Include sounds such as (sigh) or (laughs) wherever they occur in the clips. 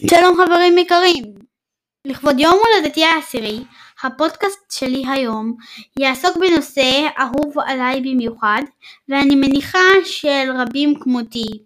שלום חברים יקרים, לכבוד יום הולדתי העשירי, הפודקאסט שלי היום יעסוק בנושא אהוב עליי במיוחד, ואני מניחה של רבים כמותי.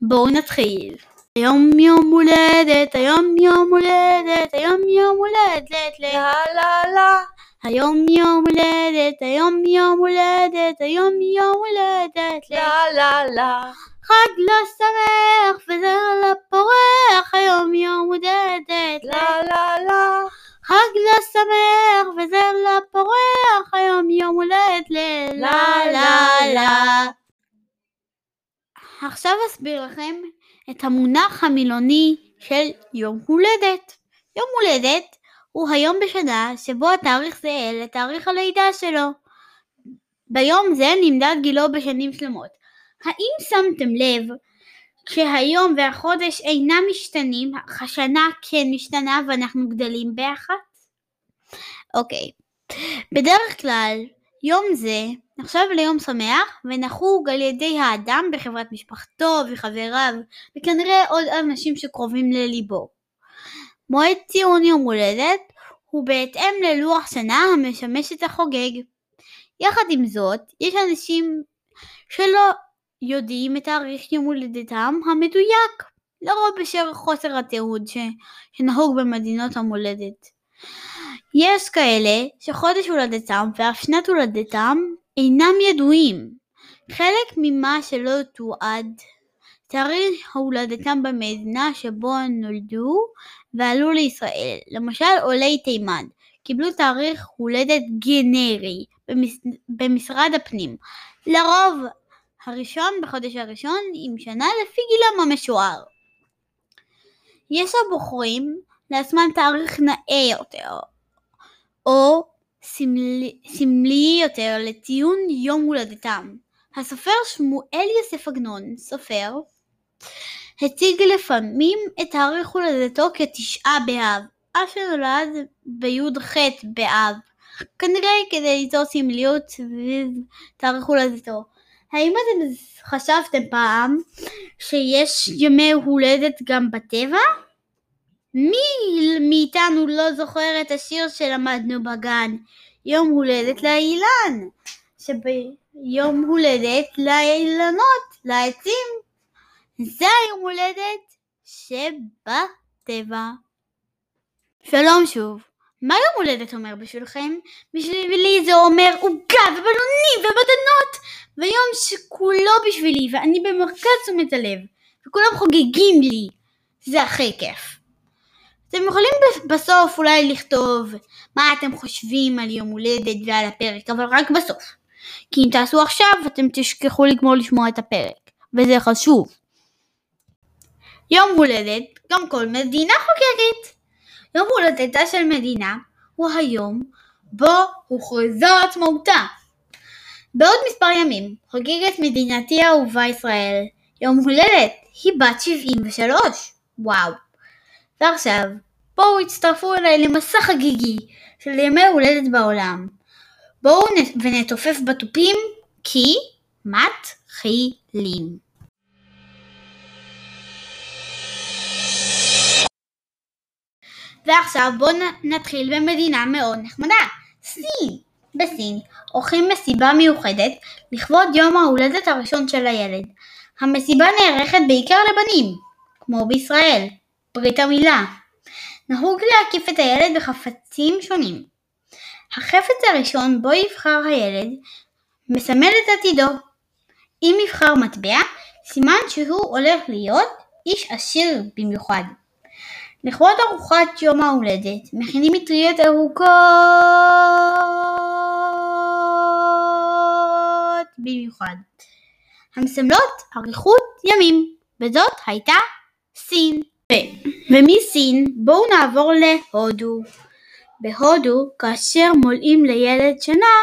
בואו נתחיל. היום יום הולדת, היום יום הולדת, היום יום הולדת, לה לה לה. היום יום הולדת, היום יום הולדת, היום יום הולדת, לה לה לה. חג לא שמח וזר לא פורח, היום יום הולדת, לה לה לה. חג לא שמח וזר לא פורח, היום יום הולדת, לה לה לה. עכשיו אסביר לכם את המונח המילוני של יום הולדת. יום הולדת הוא היום בשנה שבו התאריך זהה לתאריך הלידה שלו. ביום זה נמדד גילו בשנים שלמות. האם שמתם לב שהיום והחודש אינם משתנים, השנה כן משתנה ואנחנו גדלים באחת? אוקיי. בדרך כלל, יום זה נחשב ליום שמח ונחוג על ידי האדם בחברת משפחתו וחבריו וכנראה עוד אנשים שקרובים לליבו. מועד ציון יום הולדת הוא בהתאם ללוח שנה המשמש את החוגג. יחד עם זאת, יש אנשים שלא יודעים את תאריך יום הולדתם המדויק, לרוב בשל חוסר התיעוד. שנהוג במדינות המולדת. יש כאלה שחודש הולדתם ואף שנת הולדתם אינם ידועים. חלק ממה שלא תועד תאריך הולדתם במדינה שבו נולדו ועלו לישראל. למשל עולי תימן קיבלו תאריך הולדת גנרי במש... במשרד הפנים. לרוב הראשון בחודש הראשון עם שנה לפי גילם המשוער. יש הבוחרים לעצמם תאריך נאה יותר או סמלי, סמלי יותר לציון יום הולדתם. הסופר שמואל יוסף עגנון, סופר, הציג לפעמים את תאריך הולדתו כתשעה באב, אף שנולד בי"ח באב, כנראה כדי ליצור סמליות סביב תאריך הולדתו. האם אתם חשבתם פעם שיש ימי הולדת גם בטבע? מי מאיתנו לא זוכר את השיר שלמדנו בגן, יום הולדת לאילן, שביום הולדת לאילנות, לעצים, זה היום הולדת שבטבע. שלום שוב. מה יום הולדת אומר בשבילכם? בשבילי זה אומר עוגה ובלונים ובתנות ויום שכולו בשבילי ואני במרכז תשומת הלב וכולם חוגגים לי זה הכי כיף. אתם יכולים בסוף אולי לכתוב מה אתם חושבים על יום הולדת ועל הפרק אבל רק בסוף כי אם תעשו עכשיו אתם תשכחו לגמור לשמוע את הפרק וזה חשוב. יום הולדת גם כל מדינה חוגגת יום הולדתה של מדינה הוא היום בו הוכרזה עצמאותה. בעוד מספר ימים חוגגת מדינתי האהובה ישראל יום הולדת, היא בת 73. וואו. ועכשיו, בואו הצטרפו אליי למסע חגיגי של ימי הולדת בעולם. בואו ונתופף בתופים כי מתחילים. ועכשיו בואו נתחיל במדינה מאוד נחמדה, סין. בסין עורכים מסיבה מיוחדת לכבוד יום ההולדת הראשון של הילד. המסיבה נערכת בעיקר לבנים, כמו בישראל, ברית המילה. נהוג להקיף את הילד בחפצים שונים. החפץ הראשון בו יבחר הילד מסמל את עתידו. אם יבחר מטבע, סימן שהוא הולך להיות איש עשיר במיוחד. לכבוד ארוחת יום ההולדת מכינים מטריות ארוכות במיוחד, המסמלות אריכות ימים, וזאת הייתה סין. ומסין בואו נעבור להודו. בהודו, כאשר מולאים לילד שנה,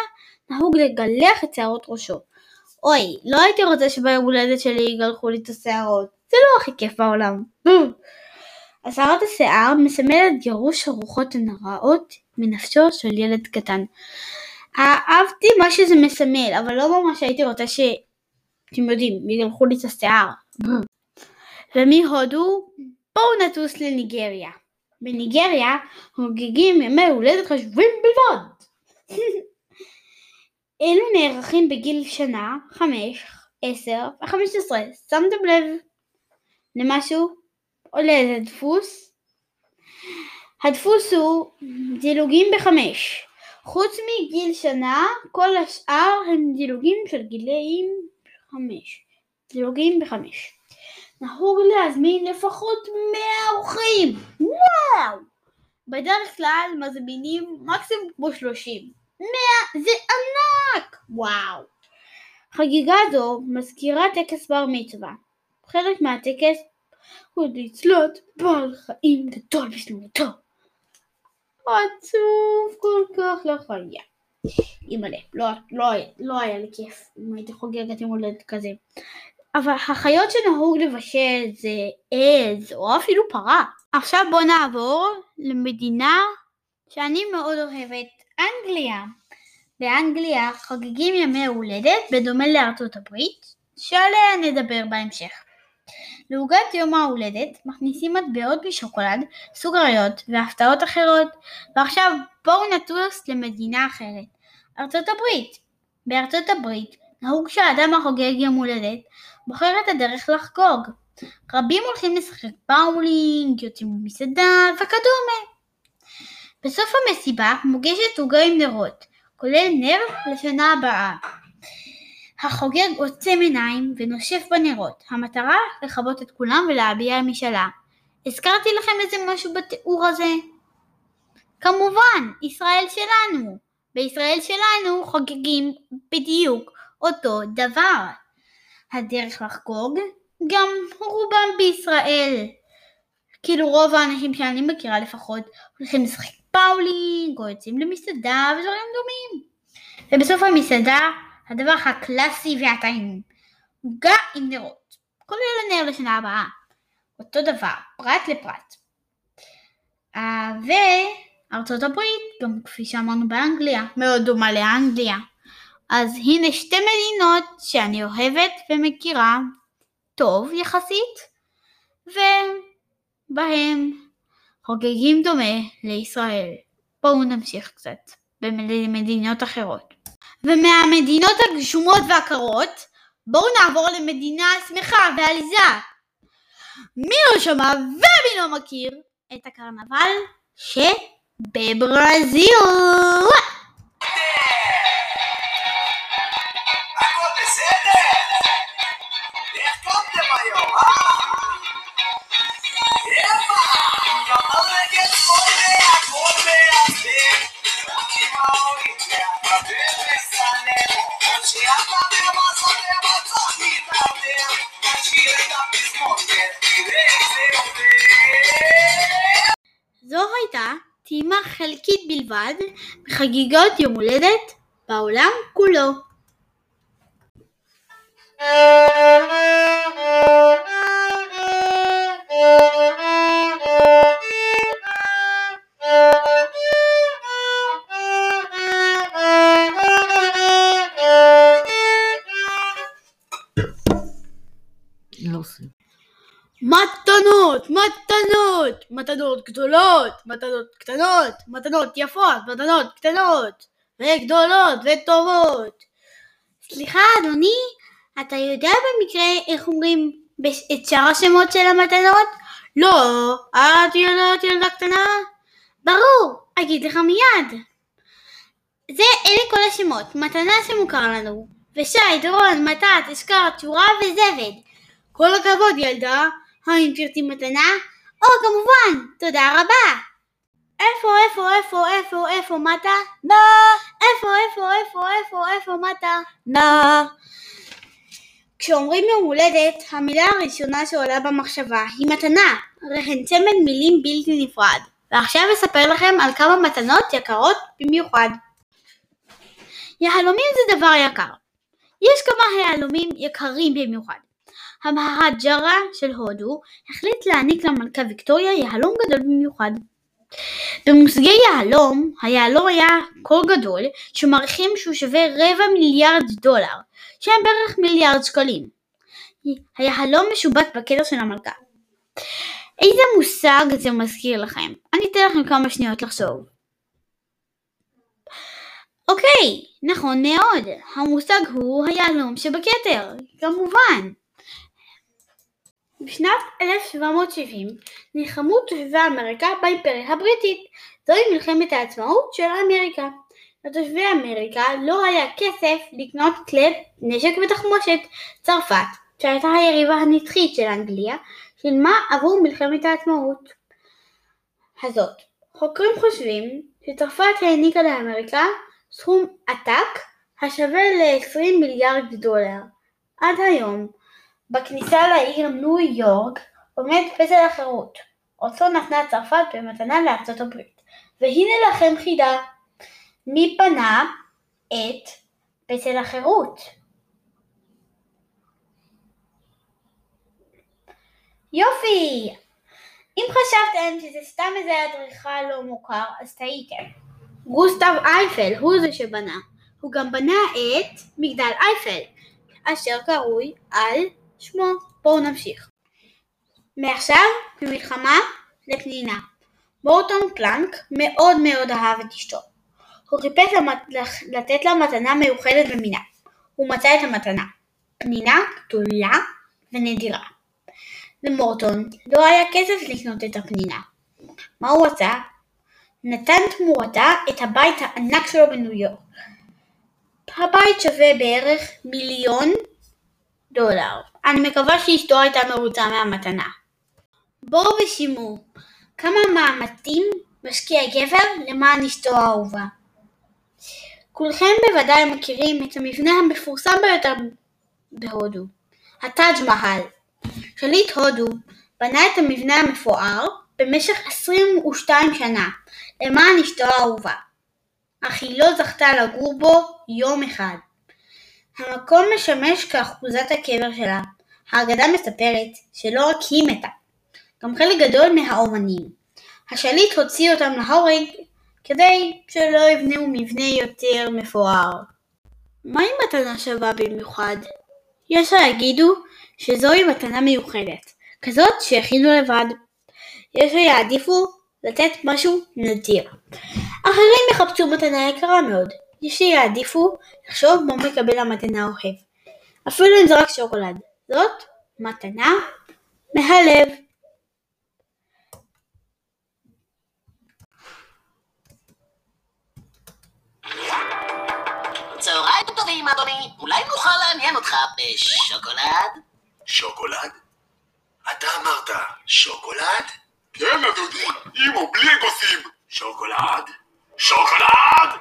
נהוג לגלח את שערות ראשו. אוי, לא הייתי רוצה שביום הולדת שלי יגלחו לי את השערות, זה לא הכי כיף בעולם. הסרת השיער מסמלת גירוש הרוחות הנראות מנפשו של ילד קטן. אהבתי מה שזה מסמל, אבל לא ממש הייתי רוצה ש... אתם יודעים, יגלחו לי את השיער. ומהודו בואו נטוס לניגריה. בניגריה חוגגים ימי הולדת חשובים בלבד. (laughs) אלו נערכים בגיל שנה, חמש, עשר וחמש עשרה. שמתם לב למשהו? או לאיזה דפוס? הדפוס הוא דילוגים בחמש. חוץ מגיל שנה, כל השאר הם דילוגים של גילאים חמש. דילוגים בחמש. נהוג להזמין לפחות 100 אורחים. וואו! בדרך כלל מזמינים מקסימום כמו 30. 100 זה ענק! וואו! חגיגה זו מזכירה טקס בר מצווה. חלק מהטקס הוא לצלות בעל חיים גדול בשלמותו. עצוב כל כך לחיה. אימא'לה, לא, לא, לא היה לי כיף אם הייתי חוגגת יום הולדת כזה. אבל החיות שנהוג לבשל זה עז או אפילו פרה. עכשיו בואו נעבור למדינה שאני מאוד אוהבת, אנגליה. באנגליה חוגגים ימי הולדת בדומה לארצות הברית, שעליה נדבר בהמשך. לעוגת יום ההולדת מכניסים מטבעות משוקולד, סוכריות והפתעות אחרות, ועכשיו בואו נטוס למדינה אחרת, ארצות הברית. בארצות הברית נהוג שהאדם החוגג יום הולדת בוחר את הדרך לחגוג. רבים הולכים לשחק באולינג, יוצאים במסעדה וכדומה. בסוף המסיבה מוגשת עוגה עם נרות, כולל נר לשנה הבאה. החוגג עוצם עיניים ונושף בנרות, המטרה לכבות את כולם ולהביע משאלה. הזכרתי לכם איזה משהו בתיאור הזה? כמובן, ישראל שלנו. בישראל שלנו חוגגים בדיוק אותו דבר. הדרך לחגוג גם רובם בישראל. כאילו רוב האנשים שאני מכירה לפחות הולכים לשחק באולינג או יוצאים למסעדה ודברים דומים. ובסוף המסעדה הדבר הקלאסי והטעים עוגה עם נרות, כולל הנר לשנה הבאה. אותו דבר, פרט לפרט. אה, וארצות הברית, גם כפי שאמרנו באנגליה, מאוד דומה לאנגליה. אז הנה שתי מדינות שאני אוהבת ומכירה טוב יחסית, ובהם חוגגים דומה לישראל. בואו נמשיך קצת במדינות אחרות. ומהמדינות הגשומות והקרות, בואו נעבור למדינה שמחה ועליזה. מי לא שמע ומי לא מכיר את הקרנבל שבברזיל? מחגיגות יום הולדת בעולם כולו. מתנות, גדולות, מתנות קטנות, מתנות יפות, מתנות קטנות, וגדולות וטובות. סליחה אדוני, אתה יודע במקרה איך אומרים את שאר השמות של המתנות? לא, את יודעת ילדה קטנה? ברור, אגיד לך מיד. זה אלה כל השמות, מתנה שמוכר לנו, ושי, דורון, מתת, אשכר, תשורה וזבד. כל הכבוד ילדה, האם תרצי מתנה? או כמובן, תודה רבה. איפה, איפה, איפה, איפה, איפה, מטה? נא. איפה, איפה, איפה, איפה, איפה, מטה? נא. כשאומרים יום הולדת, המילה הראשונה שעולה במחשבה היא מתנה, הן צמד מילים בלתי נפרד. ועכשיו אספר לכם על כמה מתנות יקרות במיוחד. יהלומים זה דבר יקר. יש כמה יהלומים יקרים במיוחד. המהג'רה של הודו החליט להעניק למלכה ויקטוריה יהלום גדול במיוחד. במושגי יהלום, היהלום היה כה גדול שמעריכים שהוא שווה רבע מיליארד דולר, שהם בערך מיליארד שקלים. היהלום משובט בכתר של המלכה. איזה מושג זה מזכיר לכם? אני אתן לכם כמה שניות לחשוב. אוקיי, נכון מאוד, המושג הוא היהלום שבכתר, כמובן. בשנת 1770 נלחמו תושבי אמריקה באימפריה הבריטית. זוהי מלחמת העצמאות של אמריקה. לתושבי אמריקה לא היה כסף לקנות כלי נשק ותחמושת. צרפת, שהייתה היריבה הנצחית של אנגליה, שילמה עבור מלחמת העצמאות הזאת. חוקרים חושבים שצרפת העניקה לאמריקה סכום עתק השווה ל-20 מיליארד דולר. עד היום, בכניסה לעיר ניו יורק עומד פסל החירות, אותו נתנה צרפת במתנה לארצות הברית. והנה לכם חידה, מי בנה את פסל החירות? יופי! אם חשבתם שזה סתם איזה אדריכל לא מוכר, אז טעיתם. גוסטב אייפל הוא זה שבנה. הוא גם בנה את מגדל אייפל, אשר קרוי על שמו. בואו נמשיך. מעכשיו, במלחמה לפנינה. מורטון פלנק מאוד מאוד אהב את אשתו. הוא חיפש לתת לה מתנה מיוחדת במינה. הוא מצא את המתנה. פנינה גדולה ונדירה. למורטון לא היה כסף לקנות את הפנינה. מה הוא עשה? נתן תמורתה את הבית הענק שלו בניו יורק. הבית שווה בערך מיליון דולר. אני מקווה שאשתו הייתה מרוצה מהמתנה. בואו ושימו כמה מאמצים משקיע גבר למען אשתו האהובה. כולכם בוודאי מכירים את המבנה המפורסם ביותר בהודו, הטאג' מהל. שליט הודו בנה את המבנה המפואר במשך 22 שנה למען אשתו האהובה, אך היא לא זכתה לגור בו יום אחד. המקום משמש כאחוזת הקבר שלה. האגדה מספרת שלא רק היא מתה, גם חלק גדול מהאומנים. השליט הוציא אותם להורג כדי שלא יבנו מבנה יותר מפואר. מהי מתנה שווה במיוחד? יש שיגידו שזוהי מתנה מיוחדת, כזאת שהכינו לבד. יש שיעדיפו לתת משהו נדיר. אחרים יחפשו מתנה יקרה מאוד. יש שיעדיפו לחשוב מה מקבל המתנה אוהב. אפילו אם זה רק שוקולד. זאת מתנה מהלב. צהריים טובים, אדוני. אולי נוכל לעניין אותך בשוקולד? שוקולד? אתה אמרת שוקולד? כן, אדוני, עם או בלי אגוסים. שוקולד? שוקולד?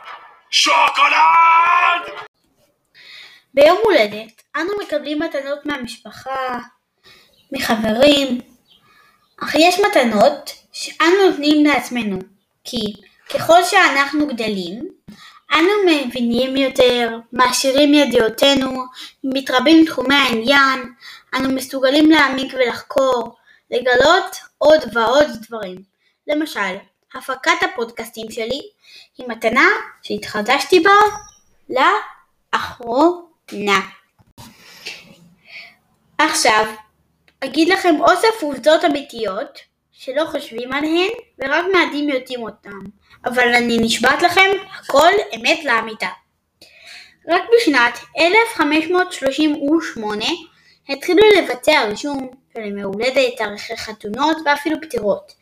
שוקולד! ביום הולדת אנו מקבלים מתנות מהמשפחה, מחברים, אך יש מתנות שאנו נותנים לעצמנו, כי ככל שאנחנו גדלים, אנו מבינים יותר, מעשירים ידיעותינו, מתרבים תחומי העניין, אנו מסוגלים להעמיק ולחקור, לגלות עוד ועוד דברים. למשל, הפקת הפודקאסטים שלי היא מתנה שהתחדשתי בה לאחרונה. עכשיו, אגיד לכם אוסף עובדות אמיתיות שלא חושבים עליהן ורק מעטים יודעים אותן, אבל אני נשבעת לכם, הכל אמת לאמיתה. רק בשנת 1538 התחילו לבצע רישום של ימי הולדת, תאריכי חתונות ואפילו פטירות.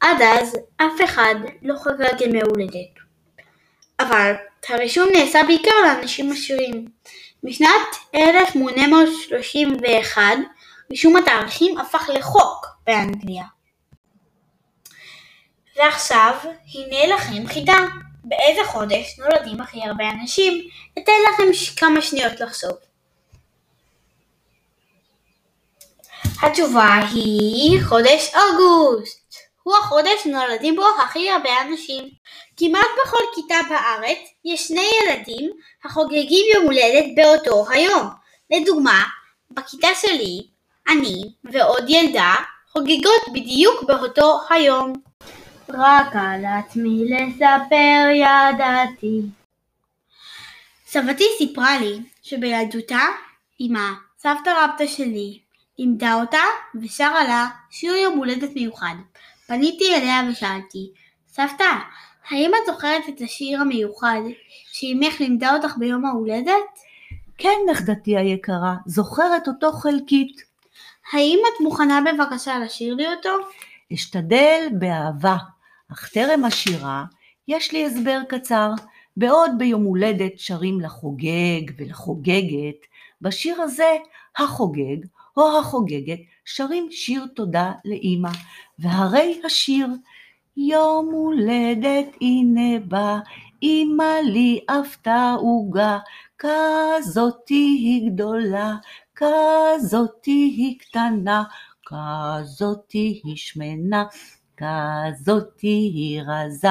עד אז אף אחד לא חגג ימי הולדת. אבל הרישום נעשה בעיקר לאנשים עשירים. בשנת 1831 רישום התאריכים הפך לחוק באנגליה. ועכשיו, הנה לכם חידה. באיזה חודש נולדים הכי הרבה אנשים? אתן לכם כמה שניות לחשוב. התשובה היא חודש אוגוסט. הוא החודש שנולדים בו הכי הרבה אנשים. כמעט בכל כיתה בארץ יש שני ילדים החוגגים יום הולדת באותו היום. לדוגמה, בכיתה שלי, אני ועוד ילדה חוגגות בדיוק באותו היום. רק על עצמי לספר ידעתי. סבתי סיפרה לי שבילדותה, אמא, סבתא רבתא שלי, לימדה אותה ושרה לה שיר יום הולדת מיוחד. פניתי אליה ושאלתי, סבתא, האם את זוכרת את השיר המיוחד שאימך לימדה אותך ביום ההולדת? כן, נכדתי היקרה, זוכרת אותו חלקית. האם את מוכנה בבקשה לשיר לי אותו? אשתדל באהבה, אך טרם השירה יש לי הסבר קצר. בעוד ביום הולדת שרים לחוגג ולחוגגת, בשיר הזה החוגג או החוגגת שרים שיר תודה לאמא, והרי השיר יום הולדת הנה בא, אמא לי עפתה עוגה, כזאתי היא גדולה, כזאתי היא קטנה, כזאתי היא שמנה, כזאתי היא רזה,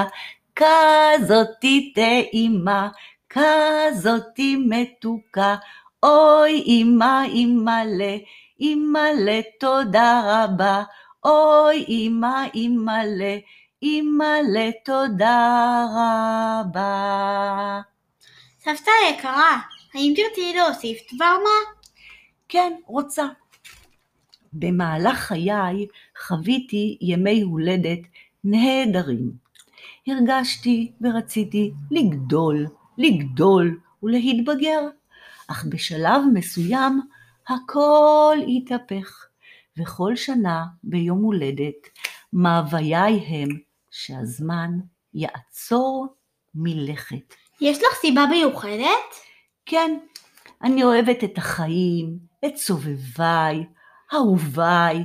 כזאתי טעימה, כזאתי מתוקה, אוי אמא אמא'לה, אמא'לה תודה רבה, אוי אמא אמא'לה, אמא'לה תודה רבה. סבתא יקרה, האם תרצי להוסיף דבר מה? כן, רוצה. במהלך חיי חוויתי ימי הולדת נהדרים. הרגשתי ורציתי לגדול, לגדול ולהתבגר, אך בשלב מסוים הכל התהפך, וכל שנה ביום הולדת מאוויי הם שהזמן יעצור מלכת. יש לך סיבה מיוחדת? כן, אני אוהבת את החיים, את סובביי, אהוביי,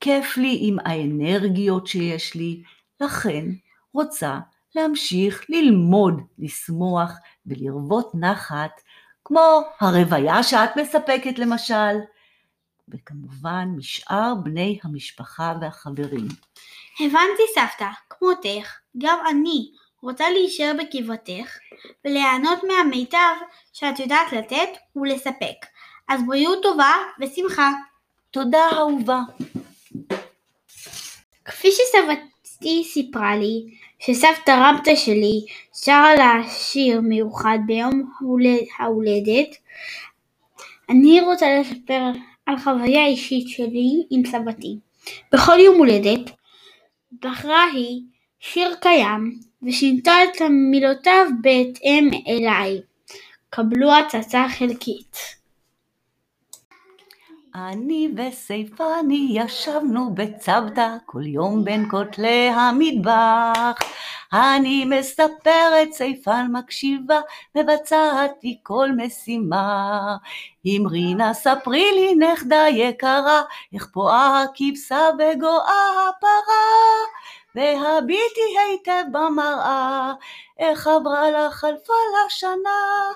כיף לי עם האנרגיות שיש לי, לכן רוצה להמשיך ללמוד, לשמוח ולרוות נחת, כמו הרוויה שאת מספקת למשל, וכמובן משאר בני המשפחה והחברים. הבנתי סבתא, כמותך, גם אני רוצה להישאר בקרבתך וליהנות מהמיטב שאת יודעת לתת ולספק. אז בריאות טובה ושמחה. תודה אהובה. כפי שסבתי סיפרה לי, שסבתא רבתא שלי שרה לה שיר מיוחד ביום ההולדת, אני רוצה לספר על חוויה אישית שלי עם סבתי. בכל יום הולדת בחרה היא שיר קיים ושינתה את מילותיו בהתאם אליי. קבלו הצצה חלקית. אני וסייפני ישבנו בצוותא כל יום בין כותלי המטבח. אני מספרת, סייפן מקשיבה, מבצעתי כל משימה. אמרי נא ספרי לי נכדה יקרה, איך פועה הכבשה וגואה הפרה. והביטי היטב במראה, איך עברה לה חלפה לה שנה.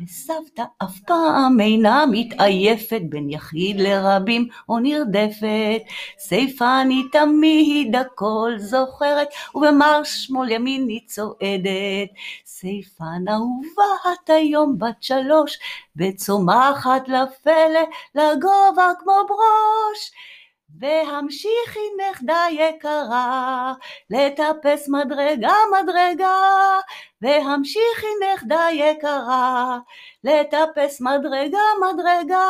וסבתא אף פעם אינה מתעייפת בין יחיד לרבים או נרדפת. סייפני תמיד הכל זוכרת ובמרש שמאל ימין היא צועדת. סייפן אהובה את היום בת שלוש וצומחת לפלא לגובה כמו ברוש. והמשיכי נכדה יקרה, לטפס מדרגה מדרגה, והמשיכי נכדה יקרה, לטפס מדרגה מדרגה.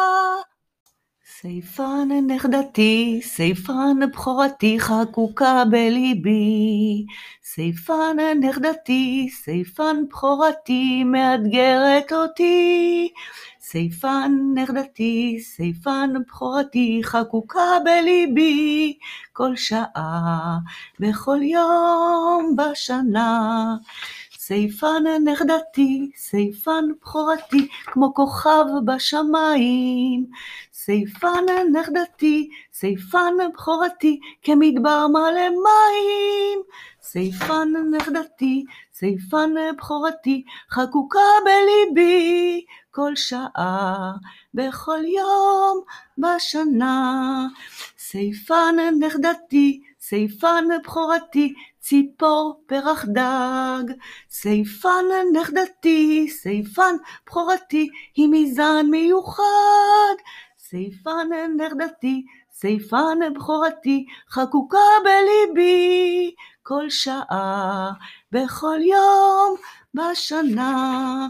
סייפן נכדתי, סייפן בכורתי חקוקה בליבי. סייפן נכדתי, סייפן בכורתי מאתגרת אותי. סייפן נכדתי, סייפן בכורתי, חקוקה בליבי כל שעה, בכל יום בשנה. סייפן נכדתי, סייפן בכורתי, כמו כוכב בשמיים. סייפן נכדתי, סייפן בכורתי, כמדבר מלא מים. סייפן נכדתי, סייפן בכורתי, חקוקה בליבי כל שעה, בכל יום בשנה. סייפן נכדתי, סייפן בכורתי, ציפור פרח דג. סייפן נכדתי, סייפן בכורתי, היא מזן מיוחד. סייפן נכדתי, סייפן בכורתי, חקוקה בליבי כל שעה, בכל יום בשנה.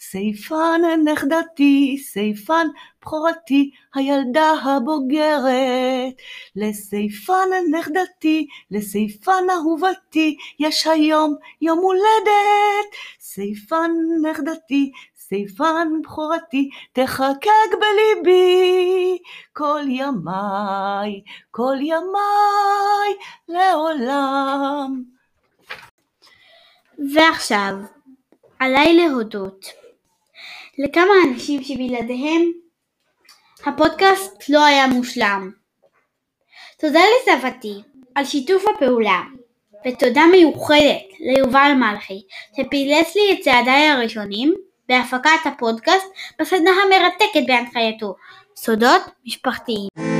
סייפן נכדתי, סייפן בכורתי, הילדה הבוגרת. לסייפן נכדתי, לסייפן אהובתי, יש היום יום הולדת. סייפן נכדתי, סייפן בכורתי, תחקק בליבי כל ימיי, כל ימיי לעולם. ועכשיו, עליי להודות לכמה אנשים שבלעדיהם הפודקאסט לא היה מושלם. תודה לסבתי על שיתוף הפעולה, ותודה מיוחדת ליובל מלכי שפילס לי את צעדיי הראשונים בהפקת הפודקאסט בסדנה המרתקת בהנחייתו סודות משפחתיים.